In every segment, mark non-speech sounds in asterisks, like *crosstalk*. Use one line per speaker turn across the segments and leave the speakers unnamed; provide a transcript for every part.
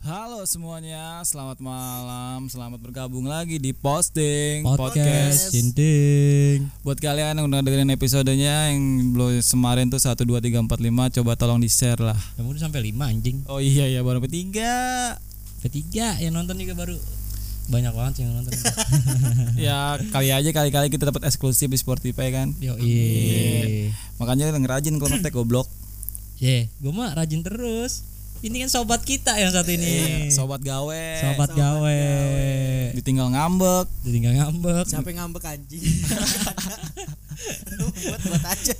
Halo semuanya, selamat malam, selamat bergabung lagi di posting
podcast Cinting.
Buat kalian yang udah dengerin episodenya yang belum kemarin tuh 1 2 3 4 5 coba tolong di-share lah.
Kamu udah sampai 5 anjing.
Oh iya ya baru ketiga.
Ketiga yang nonton juga baru banyak banget sih yang nonton. *laughs*
ya kali aja kali-kali kita dapat eksklusif di Spotify kan.
Yo iya.
Makanya ngerajin kalau *clears throat* ngetek goblok.
Ye, gue mah rajin terus. Ini kan sobat kita yang satu ini.
Iya, Sobat gawe.
Sobat gawe.
Ditinggal ngambek.
Ditinggal ngambek.
Sampai ngambek anjing. *laughs* buat buat aja.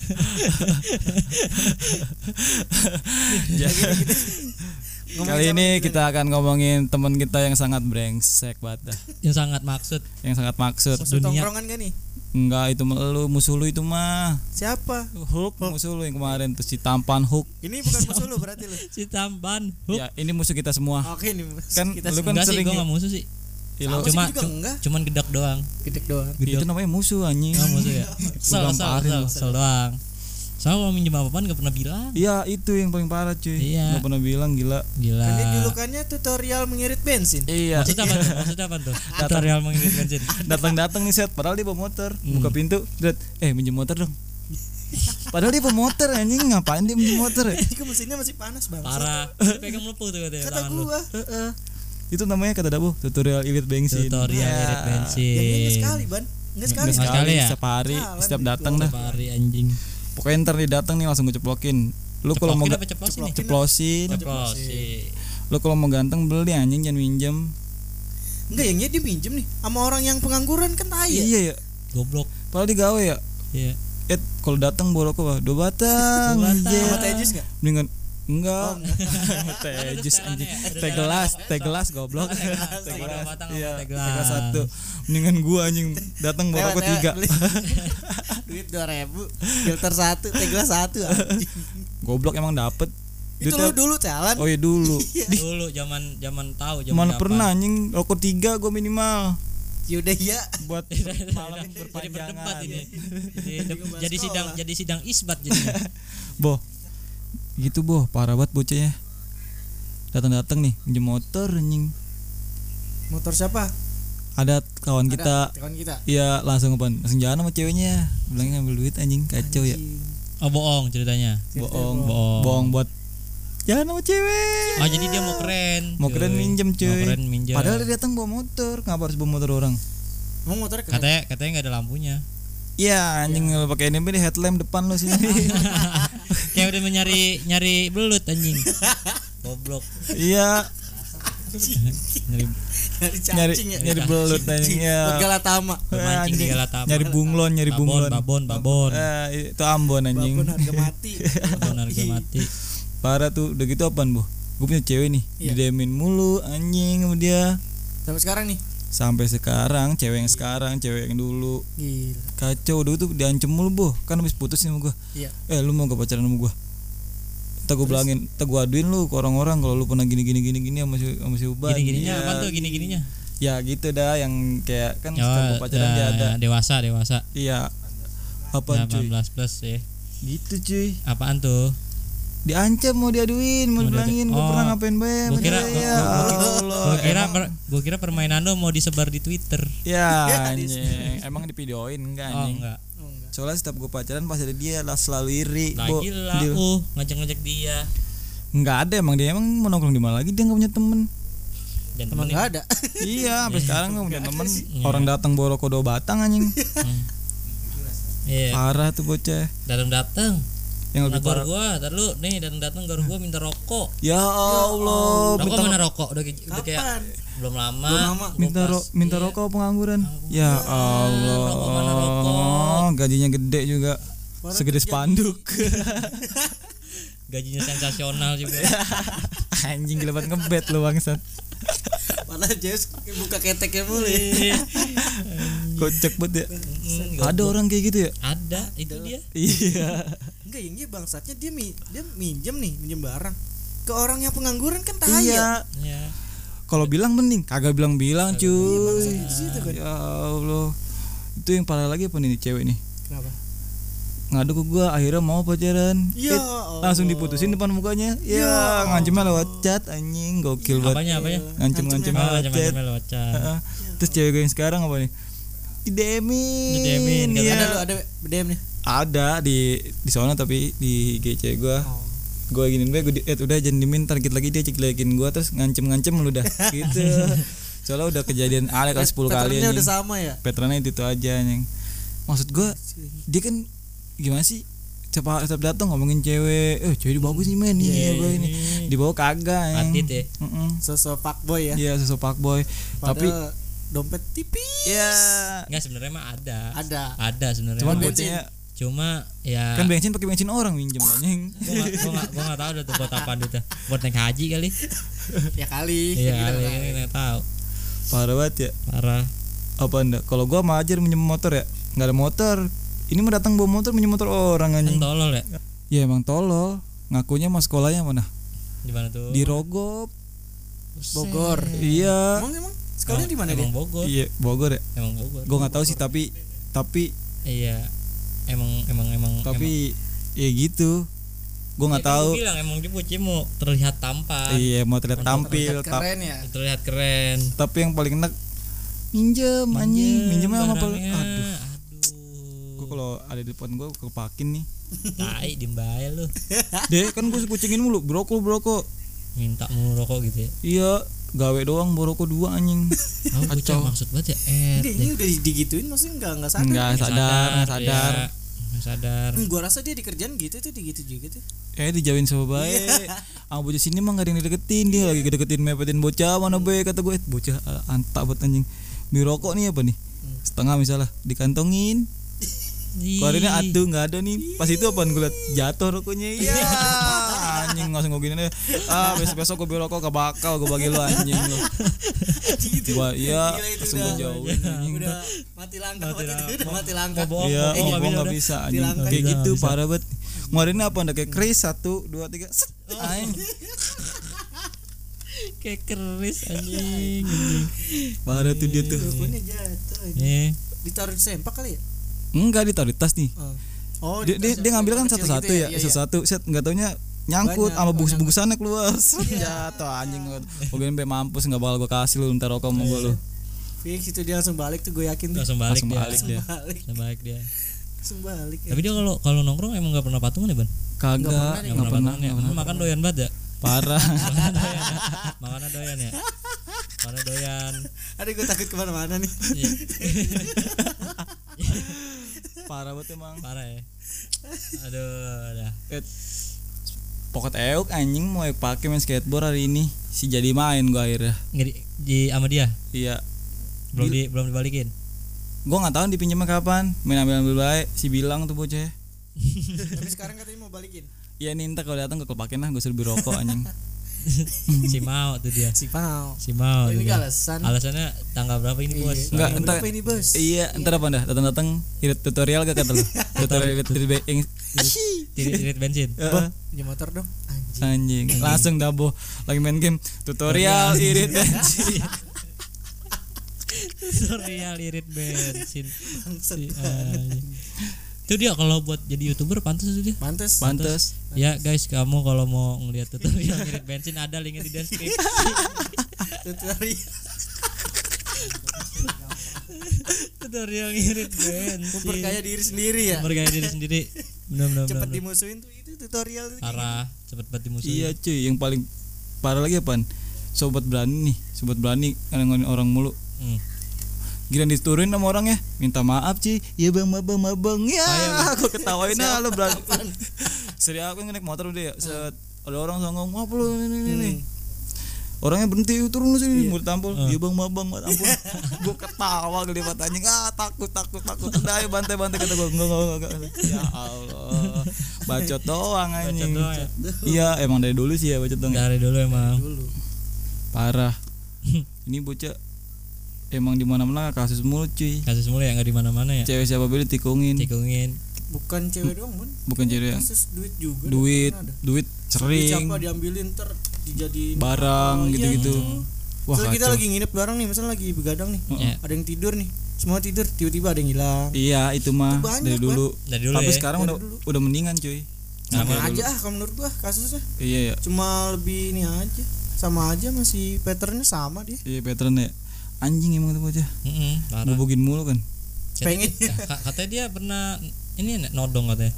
Kali ini kita akan ngomongin teman kita yang sangat brengsek banget dah.
Yang sangat maksud
Yang sangat maksud.
Musuh
Dunia.
tongkrongan gak nih?
Enggak itu mah lu musuh lu itu mah.
Siapa?
Hook musuh lu yang kemarin tuh si tampan Hook.
Ini bukan musuh lu berarti lu. *laughs*
si tampan. Hup.
Ya, ini musuh kita semua.
Oke ini
Kan
kita
lu
semua
kan
Enggak sih,
sering
gue
ya.
musuh sih.
Ih, lu-
sih,
Cuma
juga enggak.
cuman gedek doang.
gedek doang.
itu namanya musuh anjing.
Enggak musuh ya. Sel, sel doang. Soalnya kalau minjem apa-apaan gak pernah bilang.
Iya, itu yang paling parah cuy.
Iya.
Gak pernah bilang gila.
Gila.
Kan dia julukannya tutorial mengirit bensin.
Iya.
Maksudnya apa tuh? Maksudnya apa tuh? Tutorial mengirit bensin. *laughs*
Datang-datang nih set, padahal dia bawa motor.
Hmm.
Buka pintu, dat, eh minjem motor dong. Padahal dia bawa motor anjing, ngapain dia minjem motor ya?
Ini mesinnya masih panas bang.
Parah. Pegang melepuh tuh katanya
Kata
tangan lu.
gua.
Heeh. Itu namanya kata Dabu, tutorial irit bensin.
Tutorial
Ya.
irit bensin.
Yang ini sekali ban. Enggak sekali.
Nggak
Sekali
sekali,
ya?
setiap hari, setiap
di
datang dah.
Hari anjing.
Pokoknya ntar dia datang nih langsung gue ceplokin. Lu kalau mau
apa ceplosin nih?
ceplosin,
Ceplosin.
lu kalau mau ganteng beli anjing jangan minjem.
Enggak yang dia pinjem nih sama orang yang pengangguran kan tai ya.
Iya ya.
Goblok.
Padahal digawe ya.
Iya.
Eh kalau datang bawa rokok bah, dua batang.
Dua batang.
Sama teh jus enggak?
Mendingan enggak.
Oh, *laughs*
teh jus anjing.
Udah
Teh gelas, teh gelas goblok.
Teh gelas.
Iya,
teh gelas.
satu. Mendingan gua anjing datang bawa rokok
lewat,
tiga. *laughs*
Duit 2000, filter satu, teh gelas satu. anjing.
Goblok emang dapet.
Itu lu dulu jalan.
Oh iya dulu. *laughs*
Dulu zaman zaman tahu zaman
Mana pernah anjing rokok tiga gua minimal
Yaudah ya.
buat malam
jadi berdebat
berpanjangan.
ini. Jadi,
Juga
jadi
sekolah.
sidang jadi sidang isbat jadinya.
Boh. Gitu boh, parah banget bocahnya. Datang-datang nih, minjem motor anjing.
Motor siapa?
Ada kawan kita
Ada, kawan kita.
Iya langsung apa? Langsung jalan sama ceweknya. Bilangnya ngambil duit anjing kacau ya.
Oh bohong ceritanya.
Bohong,
Bohong.
bohong buat jalan sama cewek.
Oh jadi dia mau keren.
Mau
cuy.
keren minjem, cuy.
Mau keren minjem.
Padahal dia datang bawa motor, ngapa harus bawa motor orang?
Motornya keren?
katanya katanya nggak ada lampunya.
Iya anjing lu pakai ini di headlamp depan lu sini. *laughs*
Kayak udah menyari nyari belut anjing. *laughs* Goblok.
Iya,
Nyari
Nyari
nyari
cacing ya.
nyari belut anjing ya.
Galatama.
bermancing di
Anjing.
Galatama.
Nyari bunglon, nyari
babon,
bunglon.
babon, babon.
Eh, itu Ambon anjing.
Babon harga mati.
Babon harga mati. *laughs*
Parah tuh, udah gitu apaan, Bu? Gue punya cewek nih,
Iya.
didemin mulu anjing sama dia.
Sampai sekarang nih.
Sampai sekarang, cewek yang sekarang, cewek yang dulu.
Gila.
Kacau udah tuh diancem mulu, Bu. Kan habis putus nih sama gua.
Iya.
Eh, lu mau gak pacaran sama gua? Ntar gue bilangin, ntar gue aduin lu ke orang-orang kalau lu pernah gini gini gini gini sama si sama si Uban.
Gini-gininya
Iya.
apa tuh gini-gininya?
Ya gitu dah yang kayak kan
Oh,
pacaran dia
ya,
ada.
ya, dewasa, dewasa.
Iya. Apaan cuy?
18 plus ya.
Gitu cuy.
Apaan tuh?
Diancam mau diaduin, mau
Mau
dibilangin
Oh.
pernah ngapain bae.
Gua
sama
kira
dia.
gua,
ya
gua kira
Emang-
per- gua kira permainan lo mau disebar di Twitter.
Ya *laughs* anjing, emang di videoin enggak
Oh
anjing.
enggak.
Oh, enggak.
Soalnya setiap gue pacaran pasti ada dia lah selalu iri.
Lagi lah,
dia-
uh, ngajak-ngajak dia.
Nggak ada emang dia emang mau nongkrong di mana lagi dia nggak punya temen.
Dan temenin.
enggak ada. *laughs*
iya, sampai sekarang nggak punya temen.
Iya.
Orang datang bawa rokok dua batang anjing.
Hmm. Iya,
Parah tuh bocah.
datang-datang.
Yang lebih
Nagor
parah.
gua, tar lu nih datang-datang gor gua minta rokok.
Ya Allah,
Rokok
minta
mana rokok? Udah, kayak- udah kayak
Kapan?
belum lama.
Belum lama.
minta ro minta
Iya.
rokok pengangguran. Ya Allah.
rokok mana rokok?
Gajinya gede juga. Segede spanduk. *laughs*
Gajinya sensasional juga. *laughs*
anjing gila banget ngebet lu bangsat.
Padahal Zeus buka keteknya mulu. ya.
Iya.
Kocak banget ya.
Mm,
Ada orang kayak gitu ya?
Ada, itu dia.
Iya.
Enggak yang dia bangsatnya dia mi, dia minjem nih, minjem barang. Ke orang yang pengangguran kan tai ya.
Iya.
Ya.
Kalau bilang mending, kagak bilang-bilang
Iya,
cuy.
situ kan.
Ya Allah. Itu yang parah lagi apa nih cewek nih?
Kenapa?
ngadu ke gua akhirnya mau pacaran
Ya
Eh, langsung diputusin depan mukanya ya ngancemnya lewat chat anjing gokil banget
apanya apanya
ngancem ngancem
oh
lewat chat terus cewek gue yang sekarang apa nih di demin
Di-DM-in,
iya.
Ada lu ada BDM nih.
ada di di sana tapi di GC gua
Oh.
gue giniin gue gue di, eh, udah jangan dimin target lagi dia ceklekin gue terus ngancem ngancem lu dah *laughs* gitu soalnya udah kejadian ale kali 10 kali anjing
udah sama ya.
patternnya itu, itu aja anjing maksud gue dia kan gimana sih setiap setiap datang ngomongin cewek eh cewek ini bagus nih men
Iya,
nih
iya,
gue ini
iya.
dibawa kagak
Patit ya
Heeh.
Sosok fuckboy ya.
iya sosok pak boy tapi
dompet tipis.
ya
Enggak sebenarnya mah ada.
Ada.
ada sebenarnya.
Cuman
mah.
bensin.
bocahnya
cuma ya.
Kan bensin pakai bensin orang minjem anjing
gua nggak gua nggak gua nggak tahu dah tuh buat apa duitnya. Buat naik haji kali.
Ya kali.
iya
Gitu
kali
kan.
ini nggak tahu.
Parah banget ya.
Parah.
Apa enggak kalau gua sama Ajar minjem motor ya. Nggak ada motor. Ini mah datang bawa motor minjem motor orang
kan
anjing.
tolol ya?
Ya emang tolol. Ngakunya mas sekolahnya mana?
Di mana tuh?
Di Rogop.
Bogor.
iya.
Emang emang sekolahnya di mana dia?
emang Bogor.
Iya Bogor ya?
Emang Bogor.
Gua nggak tahu sih tapi tapi
iya emang emang emang
tapi ya gitu. Gua nggak
Ya, kan
tahu.
gua bilang emang dia mau terlihat tampan.
Iya mau terlihat tampil tap-
Keren ya.
terlihat keren.
Tapi yang paling enak minjem anjing. Minjemnya sama apa
barangnya.
aduh. Gua
aduh
kalau ada di depan gua kepakin nih.
Tai dimbaya lu.
Deh kan gua kucingin mulu. Broko broko
minta mulu rokok gitu ya?
Iya gawe doang boroko dua anjing. *laughs*
Oh bocah maksud banget ya? Eh
Dia ini udah digituin maksudnya enggak enggak sadar.
nggak sadar nggak sadar.
ya. nggak sadar.
Hmm, gua rasa dia di kerjaan gitu tuh digitu juga tuh.
eh dijauhin sama baik ah *laughs* bocah sini mah gak ada yang dideketin dia lagi deketin mepetin bocah mana be kata gue "Eh, bocah ah, antak buat anjing. Beli rokok nih apa nih? Setengah misalnya dikantongin. Keluarinnya atuh nggak ada nih. Pas itu apaan gue liat? Jatuh rokoknya. *laughs* Iya anjing langsung gue gini deh ah besok besok gue beli rokok gak bakal gue bagi lu anjing lu gua iya
Gila, itu
langsung
udah-
gue jauhin anjing
Udah mati langkah itu udah mati langkah.
Iya,
bohong,
oh,
nggak
gua
bisa
nggak bisa anjing. Kayak gitu parah banget. Ngeluarinnya apa? Ada kayak kris satu, dua, tiga, set. Aing.
kayak keris anjing anjing.
Parah tuh dia tuh.
Jatuh. ini.
eh
Ditaruh di sempak kali ya?
Enggak ditaruh di tas nih.
Oh. Oh,
Dia,
di
dia, dia ngambil kan satu-satu
gitu
ya,
Iya, iya.
satu-satu. Set nggak taunya nyangkut sama bungkus-bungkusannya keluar. Set, *laughs* Jatuh anjing. Gue sampai mampus nggak bakal gue kasih lu ntar rokok sama gue lu.
Fix itu dia langsung balik tuh gue yakin
langsung balik
Langsung
dia
balik dia.
Balik.
langsung balik dia
Langsung balik. ya.
tapi dia kalau kalau nongkrong emang nggak pernah patungan ya ban
Kagak,
pernah
nggak
pernah.
patungan ya makan doyan banget ya
Parah. *laughs*
makannya doyan ya makannya doyan ya
Aduh gue takut ke mana-mana nih.
Iya.
Parah banget emang.
parah ya aduh dah
Pokok euk anjing mau euk pakai main skateboard hari ini. Si jadi main gua akhirnya.
nggak di, di sama dia
Iya.
belum di belum dibalikin
Gua nggak tahu dipinjemnya kapan. Main ambil ambil baik. Si bilang tuh bocah. *laughs*
Tapi sekarang katanya mau balikin.
Iya nih ntar kalau datang gue kepakin lah gue suruh beli rokok anjing. *laughs*
si mau tuh dia
Si Pau.
si mau
ini alasan.
alasannya tanggal berapa ini bos
Iya.
Enggak,
Tanggal
entar
ini bos?
Iya, ntar apa dah? Datang datang irit tutorial gak kata lu? *laughs* tutorial irit irit
tirit tirit bensin
Punya motor dong. Anjing.
anjing. Langsung dabo lagi main game tutorial irit *laughs* bensin.
tutorial irit bensin Itu dia kalau buat jadi youtuber pantas tuh dia
Pantes.
Pantes.
ya guys kamu kalau mau ngeliat tutorial irit bensin ada linknya di deskripsi *laughs*
Tutorial.
tutorial irit bensin
Memperkaya diri sendiri ya.
memperkaya diri sendiri benar benar
Cepet
benar
dimusuhin tuh itu tutorial tuh.
parah cepet banget dimusuhin
Iya cuy, yang paling parah lagi apaan? Sobat berani nih, sobat berani ngomongin orang mulu.
Hmm.
Gila diturunin sama orang ya? Minta maaf Ci. Ya bang mabang mabang Ya. Aku ketawain lah lo berani. *laughs* Seri aku naik motor udah ya Set Ada orang songong Maaf lu ini ini ini? Orangnya berhenti turun lu sini Mau ditampol Iya bang mabang mabang ampun *laughs* Gue ketawa gede mata anjing. Ah takut takut takut. Udah ayo bantai bantai kata gue Enggak enggak enggak. Ya Allah. Bacot doang anjing.
doang ya?
Iya emang dari dulu sih ya bacot doang ya.
dari dulu emang.
Dulu.
Parah. *laughs* Ini bocah Emang di mana mana kasus mulu cuy
kasus mulu ya nggak di mana mana ya
cewek siapa beli tikungin
tikungin
Bukan cewek doang, Bun.
bukan cewek yang
Kasus duit juga.
duit duit
Duit
sering
siapa diambilin ter dijadiin
barang gitu-gitu
iya.
wah
Misalnya kita lagi nginep bareng nih, misalnya lagi begadang nih.
Ya.
Ada yang tidur nih. semua tidur tiba-tiba ada yang hilang
Iya, itu mah
Itu banyak,
dari dulu.
Dari dulu
Tapi
ya.
sekarang
Dari
udah
dulu.
udah mendingan, cuy.
sama
Nah,
aja ah kalau menurut gua kasusnya
Iya, ya.
cuma lebih ini aja sama aja masih patternnya sama dia
Iya, pattern ya. Anjing emang tuh bocah.
Heeh, parah.
Bubugin mulu kan.
pengen
Ya, ka- katanya dia pernah ini nodong katanya.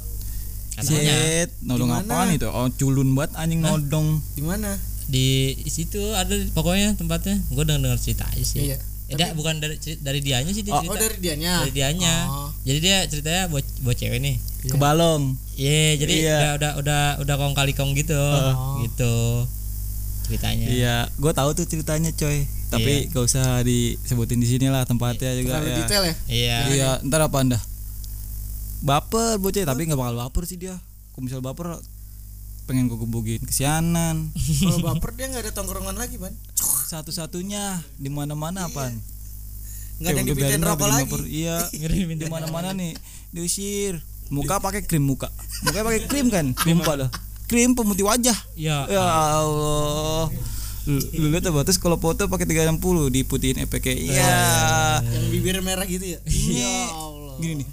Katanya
Shit, nodong
Gimana?
apaan itu? Oh, culun banget anjing nodong.
di mana
di situ ada pokoknya tempatnya. Gue dengar dengar cerita aja sih.
iya
Eh, da- bukan dari dari dianya sih dia
oh,
cerita.
oh dari dianya
dari dianya.
Oh.
Jadi dia ceritanya buat buat cewek nih.
Ke balong.
Iya, jadi
Iya.
udah udah udah udah kong kali kong gitu. Gitu. Ceritanya.
Iya, gue tahu tuh ceritanya, coy. Tapi gak usah disebutin di sini lah tempatnya juga
terlalu
ya.
detail ya
Iya.
Iya, ntar apa anda? Baper bocah, tapi nggak bakal baper sih dia. Kalau misal baper pengen gue gebukin kesianan.
kalau baper dia nggak ada tongkrongan lagi ban
Satu-satunya di mana-mana apaan?
nggak ada dipindahin rokok lagi
baper. Iya, *laughs* di mana-mana nih diusir. Muka pakai krim muka. Muka pakai krim kan? Krim dah. Krim pemutih wajah.
Iya.
Ya Allah. Lu, lihat apa terus kalau foto pakai 360 diputihin EPK. Iya.
yang bibir merah gitu ya?
Ini
ya Allah.
gini nih.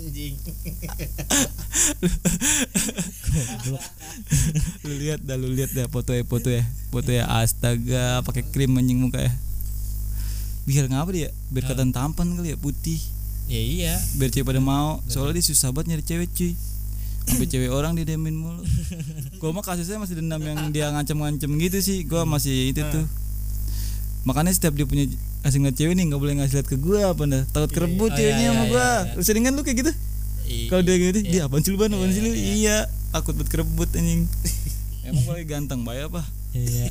anjing. *laughs*
Lu lihat dah lu lihat dah foto ya foto ya. Foto ya astaga pakai krim anjing muka ya. Biar ngapa dia? Biar kelihatan tampan kali ya putih.
Ya iya.
biar cewek pada mau. Soalnya dia susah banget nyari cewek cuy cewek orang dia demin mulu. Gua mah kasusnya masih dendam yang dia ngancem-ngancem gitu sih. Gua masih itu tuh. Makanya setiap dia punya kasih ngeliat cewek nih nggak boleh ngasih lihat ke gua apa dah takut kerebut
Oh, iya,
ceweknya
iya,
sama
iya,
gua.
iya.
Lu seringan lu kayak gitu? Kalau dia gitu dia apaan sih lu ban? Apaan sih lu? Iya takut buat kerebut anjing. Emang gue ganteng baik apa?
Iya.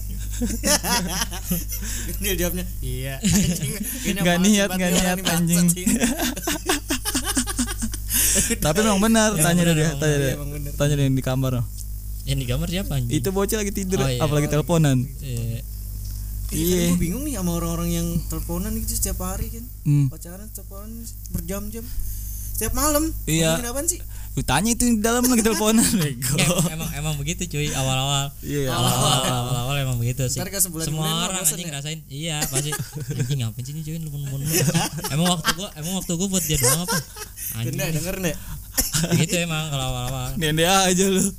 dia jawabnya iya. *laughs* Anjing sih,
niat,
orang
niat, anjing. *laughs* tapi memang benar
Emang
tanya dia tanya dia
benar.
tanya dia yang di kamar.
Yang di kamar siapa anjing?
itu bocah lagi tidur
Oh, iya.
apalagi teleponan
Iya.
Iya, gue bingung nih sama orang-orang yang teleponan gitu setiap hari kan.
hmm.
Pacaran teleponan berjam-jam. Setiap malam.
Iya.
Apaan sih?
lu tanya itu yang di dalam lagi teleponan *laughs* bego
Ya, emang emang begitu cuy awal-awal.
iya
Awal-awal awal-awal emang begitu sih. Semua orang anjing
ya?
ngerasain. Iya, pasti anjing ngapain sih ini cuy nelpon-nelpon. *laughs* Emang waktu gua emang waktu gua buat dia doang apa? Anjing.
Denger denger *laughs* nih.
gitu emang kalau awal-awal.
Nende aja lu *laughs*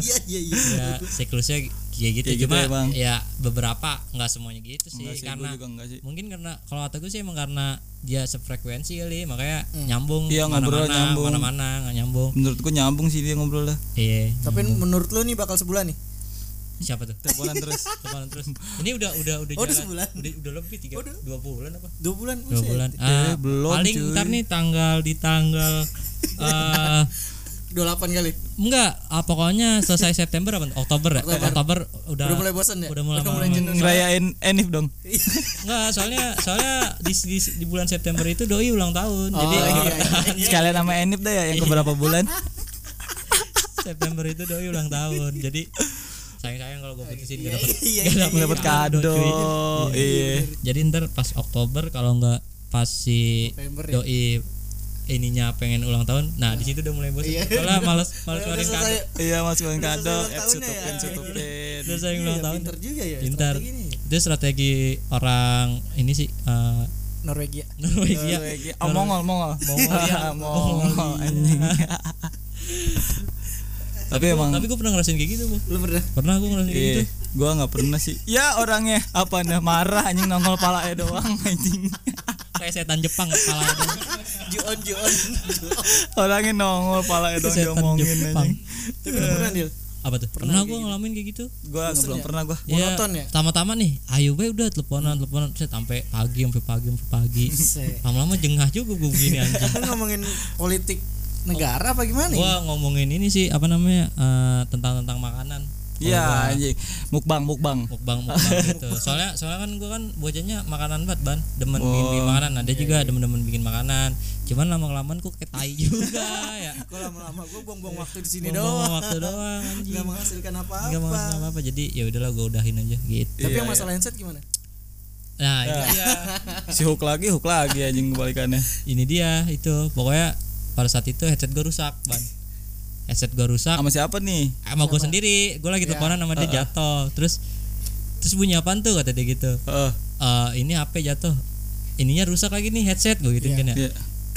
Iya iya iya.
Ya siklusnya kayak gitu.
Gitu
Cuma
emang.
ya beberapa nggak semuanya gitu sih,
Enggak sih,
karena
juga enggak sih
mungkin karena kalau kata gue sih emang karena dia sefrekuensi kali makanya nyambung
Iya, ngobrol
mana-mana,
nyambung.
mana-mana nggak nyambung
menurut gua nyambung sih dia ngobrol dah
iya
Tapi menurut lu nih bakal sebulan nih?
Siapa tuh
teleponan terus
Teleponan terus ini udah udah udah
Oh, udah
jalan
sebulan?
udah, udah lebih tiga
Oh, udah.
dua bulan apa
Dua bulan.
dua bulan
Eh,
Ah,
belum,
paling
cuy.
ntar nih tanggal di tanggal *laughs* eh
28 kali.
enggak ah, pokoknya selesai September apa Oktober ya
Oktober.
Oktober udah
Udah mulai bosan ya?
udah mulai
Udah mulai
ngerayain enif dong *laughs*
Enggak, soalnya soalnya di, di, di bulan September itu doi ulang tahun.
Oh,
Jadi
iya, iya, iya.
sekalian sama enif dah ya yang keberapa bulan *laughs*
September itu doi ulang tahun. Jadi sayang-sayang kalau gue putusin gak dapet,
Iya,
gak
iya,
dapet
dapat kado
cuy.
iya
Jadi ntar pas Oktober kalau nggak pas si
ya?
doi ininya pengen ulang tahun, nah di situ udah mulai bosan.
Iya.
Soalnya *laughs*
Udah
ngeluarin
selesai.
kado.
iya masukin
Udah
kado eh,
ya.
sutupin
Terus sayang ulang
Iya,
tahun.
Pinter juga ya.
Pintar. Itu strategi orang ini sih eh,
Norwegia.
Norwegia.
Norwegia. oh mongol mongol
Mongol, *laughs* iya.
mongol anjing *laughs* tapi emang
Tapi gue pernah ngerasain kayak gitu, Bu.
Lu pernah?
Pernah gue ngerasain kayak gitu.
Iya, gua nggak pernah sih. Ya orangnya apa nih marah anjing nongol palanya doang anjing.
Kayak setan Jepang kepala
Juon Juon.
orangnya nongol palanya doang
Setan
diomongin
Jepang.
anjing.
Tapi pernah Dil?
apa tuh pernah gue ngalamin kayak gitu
Gua nggak belum pernah gua.
Monoton ya?
Tama-tama nih ayo be udah teleponan teleponan saya sampai pagi sampai pagi sampai pagi lama-lama jengah juga gue begini anjing
Lu ngomongin politik negara apa gimana?
gue ngomongin ini sih apa namanya eh, tentang tentang makanan.
Iya
gua
anjing. Mukbang mukbang.
mukbang mukbang *laughs* gitu. Soalnya soalnya kan gue kan bocahnya makanan banget ban. Demen bikin,
Oh,
bikin makanan. Ada juga demen-demen bikin makanan. Cuman lama kelamaan kok kayak *laughs* tai juga ya.
Gue lama-lama? Gue buang-buang waktu di sini
Buang-buang
doang.
waktu doang anjing.
Gak menghasilkan apa-apa.
apa apa jadi ya udahlah gue udahin aja gitu.
Tapi
Iya,
yang masalah handset gimana?
nah itu dia. *laughs*
Si hook lagi hook lagi anjing kebalikannya.
ini dia itu. Pokoknya pada saat itu headset gue rusak ban headset gue rusak
Sama siapa nih?
sama gue sendiri gue lagi
Ya.
teleponan sama dia jatuh terus terus bunyi apaan tuh kata dia gitu
Heeh.
eh, ini HP jatuh ininya rusak lagi nih headset gue gitu kan ya
Iya.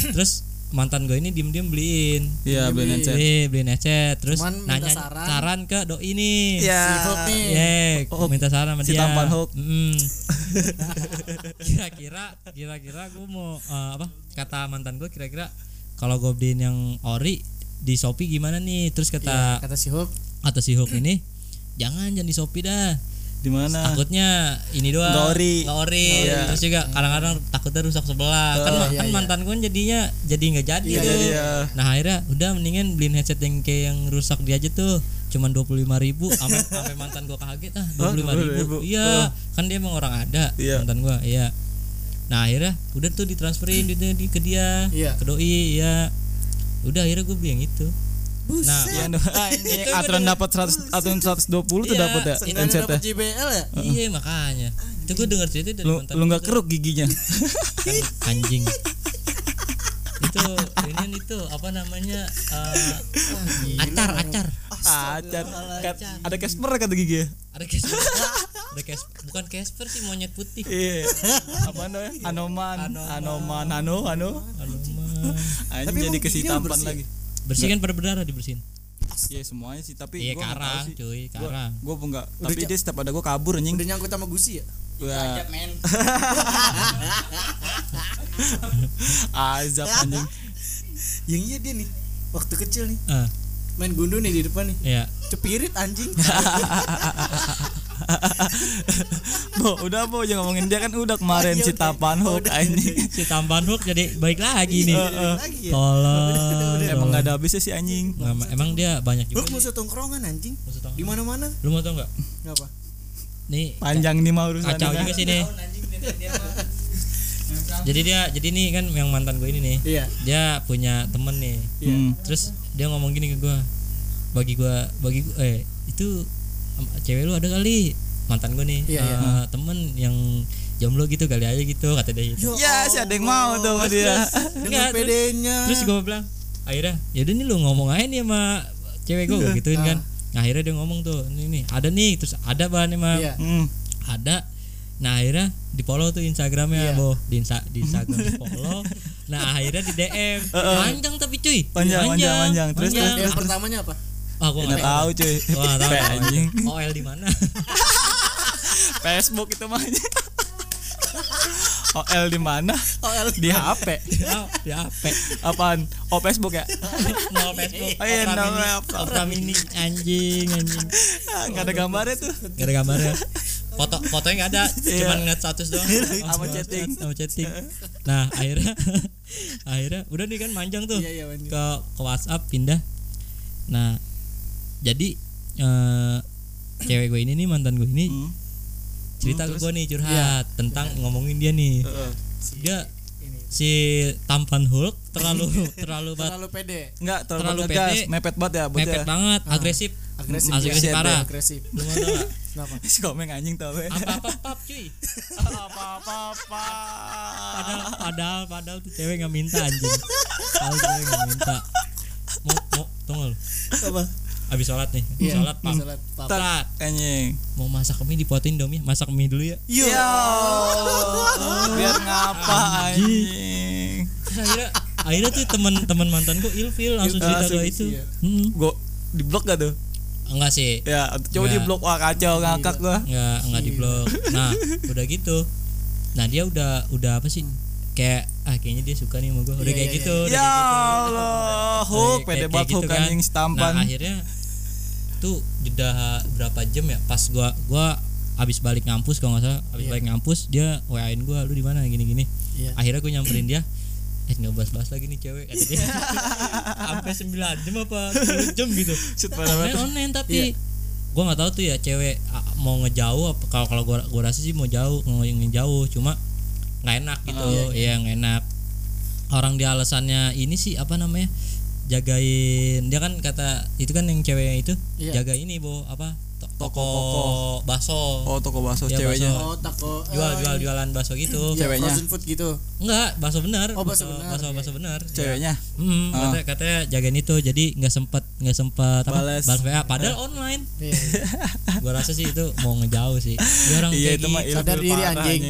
terus mantan gue ini diem diem beliin
Iya, beliin headset.
beli beliin headset terus
Cuman
nanya
saran.
saran. ke doi nih
Iya.
Si Hulk nih.
Ye, minta saran sama
Si
dia.
tampan.
Mm. *laughs* kira-kira kira-kira gue mau eh, apa? Kata mantan gue kira-kira kalau gue beliin yang ori di Shopee gimana nih? Terus kata
kata si Hulk
kata si Hulk ini jangan jangan di Shopee dah.
Di mana?
Takutnya ini doang.
Nggak ori.
Nggak ori.
Iya.
Terus juga kadang-kadang takutnya rusak sebelah. kan
iya,
kan
iya.
mantan gue jadinya jadi nggak jadi
Iya,
tuh.
jadi ya.
Nah akhirnya udah mendingan beliin headset yang kayak yang rusak dia aja tuh cuman dua puluh lima ribu sampai sampai mantan gua kaget ah dua puluh lima ribu
25.000?
iya kan dia emang orang ada
Iya.
mantan gua iya nah akhirnya udah tuh ditransferin duitnya di ke dia
Iya.
ke doi ya udah akhirnya gue beli yang itu nah
Iya, *laughs* no.
Itu gua
aturan dapat 100 aturan 120 tuh
Iya,
dapat ya
dapat JBL ya.
Iya makanya. Itu gue denger cerita dari
Lu
mantan
lu
gua
nggak
tuh.
keruk giginya. *laughs*
Kan anjing itu ini itu apa namanya eh, acar acar.
Acar. Kat- Ada Casper kata gigi ya.
ada Casper. Ada Casper. Bukan Casper sih monyet putih.
Iya. Apa namanya? Anoman, Anoman, Ano, Ano.
Anoman.
Tapi
jadi kesitapan
bersih.
lagi.
bersihkan pada berdarah dibersihin?
Iya semuanya sih, tapi
iya karang
sih.
cuy karang.
Gua enggak, tapi dia setiap ada gua kabur anjing.
udah nyangkut sama gusi ya?
Wah,
men *laughs* *laughs*
azab anjing.
yang iya dia nih waktu kecil nih.
Ah.
Main gundu nih di depan nih.
Iya.
Cepirit anjing. *laughs*
Bo, udah Bo, jangan ngomongin dia kan udah kemarin
iya,
si
Oh,
Hook anjing. *laughs*
si tambahan hook jadi baik lagi nih.
lagi ya.
Tolong.
Emang nggak ada habisnya sih anjing.
Emang dia banyak juga
Hulk musuh tongkrongan anjing. Di mana mana
lu mau tau nggak?
Ngapa
nih
Panjang nih mah urusannya.
kacau juga sih nih jadi dia jadi nih kan yang mantan gue ini nih
iya.
dia punya temen nih.
Hmm.
terus dia ngomong gini ke gue bagi gue bagi gua, eh itu cewek lu ada kali mantan gue nih
Iya,
eh,
iya.
temen yang jomblo gitu kali aja gitu kata dia gitu.
Ya, sih ada yang mau tuh sama dia.
dengan pedenya.
terus gue bilang akhirnya yaudah nih lu ngomong aja nih sama cewek gue gue gituin kan. Nah, akhirnya dia ngomong tuh ini nih ada nih terus ada bahan emang.
Iya.
Hmm.
ada nah akhirnya di follow tuh instagramnya
Iya.
boh di, insta, di instagram *laughs* di follow nah akhirnya di dm panjang tapi cuy
Panjang, panjang, panjang. Terus,
panjang.
yang pertamanya apa
ah gue
Nggak tahu cuy.
Wah, tahu. *laughs*
Anjing.
OL di mana? *laughs*
Facebook itu mah anjing. OL di mana?
OL
Di HP.
Oh, di HP.
Apaan? Oh Facebook ya?
Nol Facebook.
Oh iya, nol apa?
Opera Mini anjing anjing.
Nggak ada gambarnya tuh.
Gak ada gambarnya. Foto fotonya nggak ada, cuman ngeliat status doang.
Sama chatting.
Sama chatting. Nah, akhirnya *laughs* akhirnya udah nih kan manjang tuh.
iya iya.
Ke ke WhatsApp pindah. Nah, jadi eh cewek gue ini nih mantan gue ini
Hmm.
cerita ke gue nih curhat tentang ngomongin dia nih.
Heeh.
Dia si tampan Hulk terlalu *laughs* terlalu banget
terlalu pede
Enggak terlalu,
Terlalu
ngegas,
pede.
mepet banget ya
mepet banget agresif
agresif
agresif
ya.
parah
agresif
lu? *laughs*
kenapa
Si komeng anjing tau we.
apa apa pap cuy
Apa apa apa.
padahal padahal padahal tuh cewek nggak minta anjing padahal cewek nggak minta mau mau tunggu lu
apa
abis sholat nih
Iya,
sholat pap
sholat, pap.
Tat,
Anjing.
mau masak mie dipotin dong ya masak mie dulu ya
Ya. Biar ngapa anjing.
akhirnya akhirnya tuh teman-teman mantan gue ilfil langsung cerita
Langsung,
ke itu
iya.
hmm.
Gua di blok gak tuh?
Enggak sih.
Ya, coba di blok wah kacau ngakak gua.
nggak nggak di blok nah udah gitu. Nah dia udah udah apa sih? Kayak ah kayaknya dia suka nih sama gue udah
Iya,
kayak
iya,
gitu udah
Ya
kayak gitu.
Allah, hook pede banget
gitu
hook
kan.
anjing setampan.
nah akhirnya tuh jeda berapa jam ya? Pas gua gua abis balik ngampus kalau nggak salah abis
Iya.
balik ngampus dia wain gua lu di mana? Gini gini
Iya.
akhirnya gue nyamperin dia eh nggak bahas-bahas lagi nih cewek. *laughs* Sampai 9 jam apa 10 jam gitu. Online online tapi
Iya.
gua nggak tahu tuh ya cewek mau ngejauh apa kalau kalau gua gua rasa sih mau jauh mau ngejauh cuma nggak enak gitu.
Oh,
iya nggak enak. Orang dia alasannya ini sih apa namanya jagain dia kan kata itu kan yang cewek itu
Iya.
jaga ini bo apa toko
Toko.
bakso
Oh toko bakso
Iya,
ceweknya.
bakso.
Oh, tako.
jual jual jualan bakso gitu
Ya,
Ceweknya.
frozen food gitu.
enggak bakso benar
Oh, bakso benar,
bakso
iya.
bakso benar
Ceweknya.
Hmm,
Ah.
katanya, katanya jagain itu jadi nggak sempet nggak sempet
Balas.
balas WA padahal online
Iya. *laughs*
gua rasa sih itu mau ngejauh sih Dia orang
Iya
kayak
itu mah
gitu.
Sadar diri, anjing.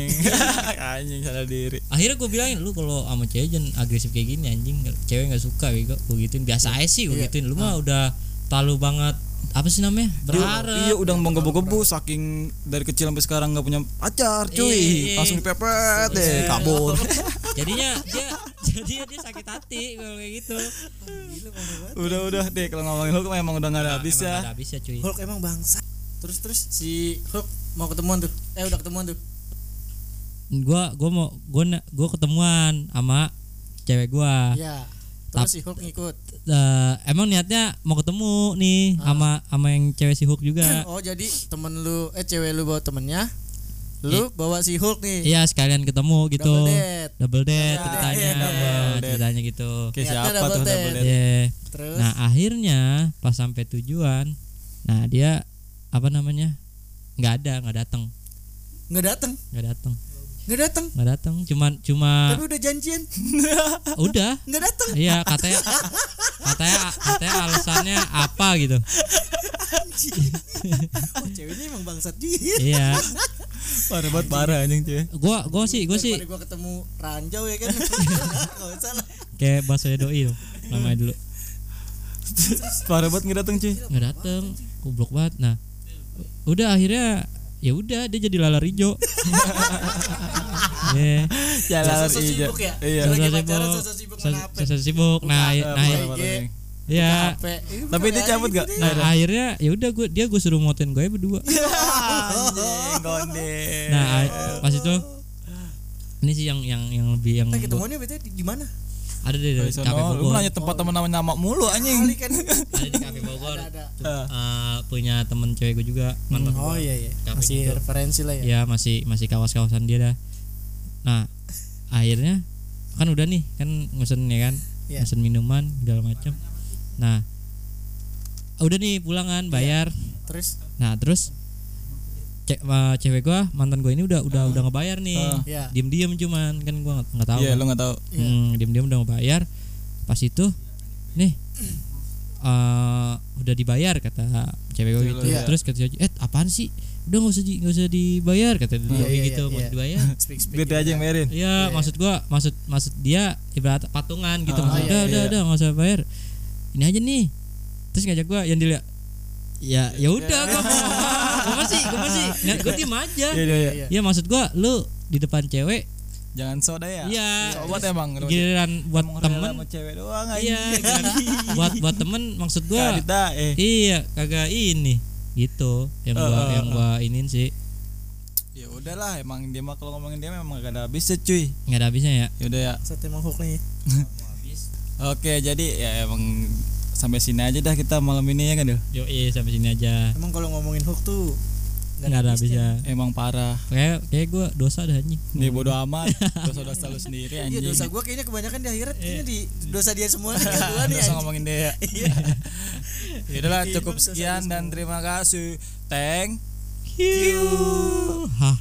*laughs*
anjing sadar diri.
akhirnya gue bilangin lu kalau sama cewek jangan agresif kayak gini anjing cewek nggak suka bego gue gituin biasa aja sih gue
Iya.
gituin lu mah udah terlalu banget apa sih namanya berharap
Iya udah menggebu-gebu saking dari kecil sampai sekarang nggak punya pacar cuy
Iya.
langsung dipepet deh
Iya.
kabur *laughs*
jadinya dia jadinya dia sakit hati kalau kayak gitu
udah udah deh kalau ngomongin Hulk memang udah nggak ada habis
Emang
ya
ada habis ya cuy
Hulk emang bangsa. Terus terus si Hulk mau ketemuan tuh. Eh udah ketemuan tuh.
gua gua mau gua gua ketemuan sama cewek gua
Iya. Terus si Hulk ngikut.
Eh, emang niatnya mau ketemu nih sama sama yang cewek si Hook juga *clears throat*
Oh jadi temen lu eh cewek lu bawa temennya. Lu bawa si Hulk nih.
iya sekalian ketemu gitu
Double date.
double date
Ya,
ceritanya
iya, double
date.
ceritanya gitu
Oke
Niatnya
siapa
double
tuh
date.
double date
Iya.
Terus
Nah akhirnya pas sampai tujuan, nah dia apa namanya nggak ada nggak datang
nggak datang,
nggak datang
nggak datang.
nggak datang cuman cuma
Tapi udah janjian, *laughs*
udah
nggak datang.
iya katanya katanya katanya alasannya apa gitu
Oh ceweknya emang bangsat juga.
iya
parah banget parah anjing cuy
gua gua sih gua sih
gua ketemu ranjau ya kan. *laughs* Nggak usah lah.
kayak bahasa doi loh namanya dulu
parah banget nggak datang cuy
nggak datang goblok banget nah udah akhirnya ya udah dia jadi lalar hijau Iya.
jalan
Sosok sibuk ya.
iya.
Sosok
pacaran
sibuk.
sosok sibuk
sosok sibuk. Nah nah ya
tapi dia cabut gak
nah akhirnya ya udah gua dia gue suruh motoin gue berdua.
Anjing gonde
nah pas itu ini sih yang yang yang lebih yang
Kita ketemuannya di, di mana?
Ada dari
Sono,
kafe
lu
Bogor
nanya tempat teman nama nama mulu anjing
kan.
ada di kafe Bogor
ada.
Eh,
Eh, punya temen cewek gue juga mantan
Oh
gua.
iya iya.
Kafe
Masih
gitu.
referensi lah ya.
ya masih masih kawas kawasan dia dah nah akhirnya kan udah nih kan ngesen ya kan
Iya.
ngesen minuman segala macam nah udah nih pulangan bayar
Terus
nah terus cek eh, cewek gua mantan gua ini udah udah udah ngebayar nih
Ah.
ya.
diem diem cuman kan gua nggak nggak tahu
iya
kan.
lu nggak tahu
Iya.
Hmm, diem-diem udah mau bayar. Pas itu nih eh udah dibayar kata cewek gue gitu.
Iya.
Terus kata cewek, "Eh, apaan sih? Udah nggak usah di, nggak usah dibayar," kata dia
Iya, iya,
gitu,
iya,
mau
iya.
dibayar. *laughs*
Speak speak.
Gede aja yang bayarin
Iya, maksud gua maksud maksud dia ibarat patungan gitu.
Ah,
Maksud,
iya,
udah,
iya.
udah, udah, nggak usah bayar. Ini aja nih. Terus ngajak gua yang dilihat Ya, ya udah gua mau gua masih, gua masih, *laughs* gua diem aja.
iya iya iya.
Ya maksud gua lu di depan cewek,
jangan soda ya
iya,
sobat emang
giliran buat
Emang
temen
sama cewek doang
Iya, *laughs* buat buat temen maksud gua.
Kagak dita, eh
Iya, kagak ini. Gitu yang
Eh,
gua
eh,
yang
eh.
gua inin sih.
ya udahlah emang dia mah kalau ngomongin dia memang gak ada habisnya cuy
nggak ada habisnya ya.
ya udah ya
Sate mau hook nih. *laughs*
oke jadi ya emang sampai sini aja dah kita malam ini ya kan Del?
Yo, sampai sini aja.
Emang kalau ngomongin hook tuh
Nggak ada habisnya.
emang parah.
Kayak kayak gua dosa dah anjing.
nih bodo amat. Dosa dosa lu *laughs* sendiri
Iya
anjing.
dosa gua kayaknya kebanyakan di akhirat. Kayaknya di dosa dia semua nih kan *laughs*
dosa ngomongin dia. *laughs* Ya Ya udahlah cukup sekian dan terima kasih. Thank
Hah.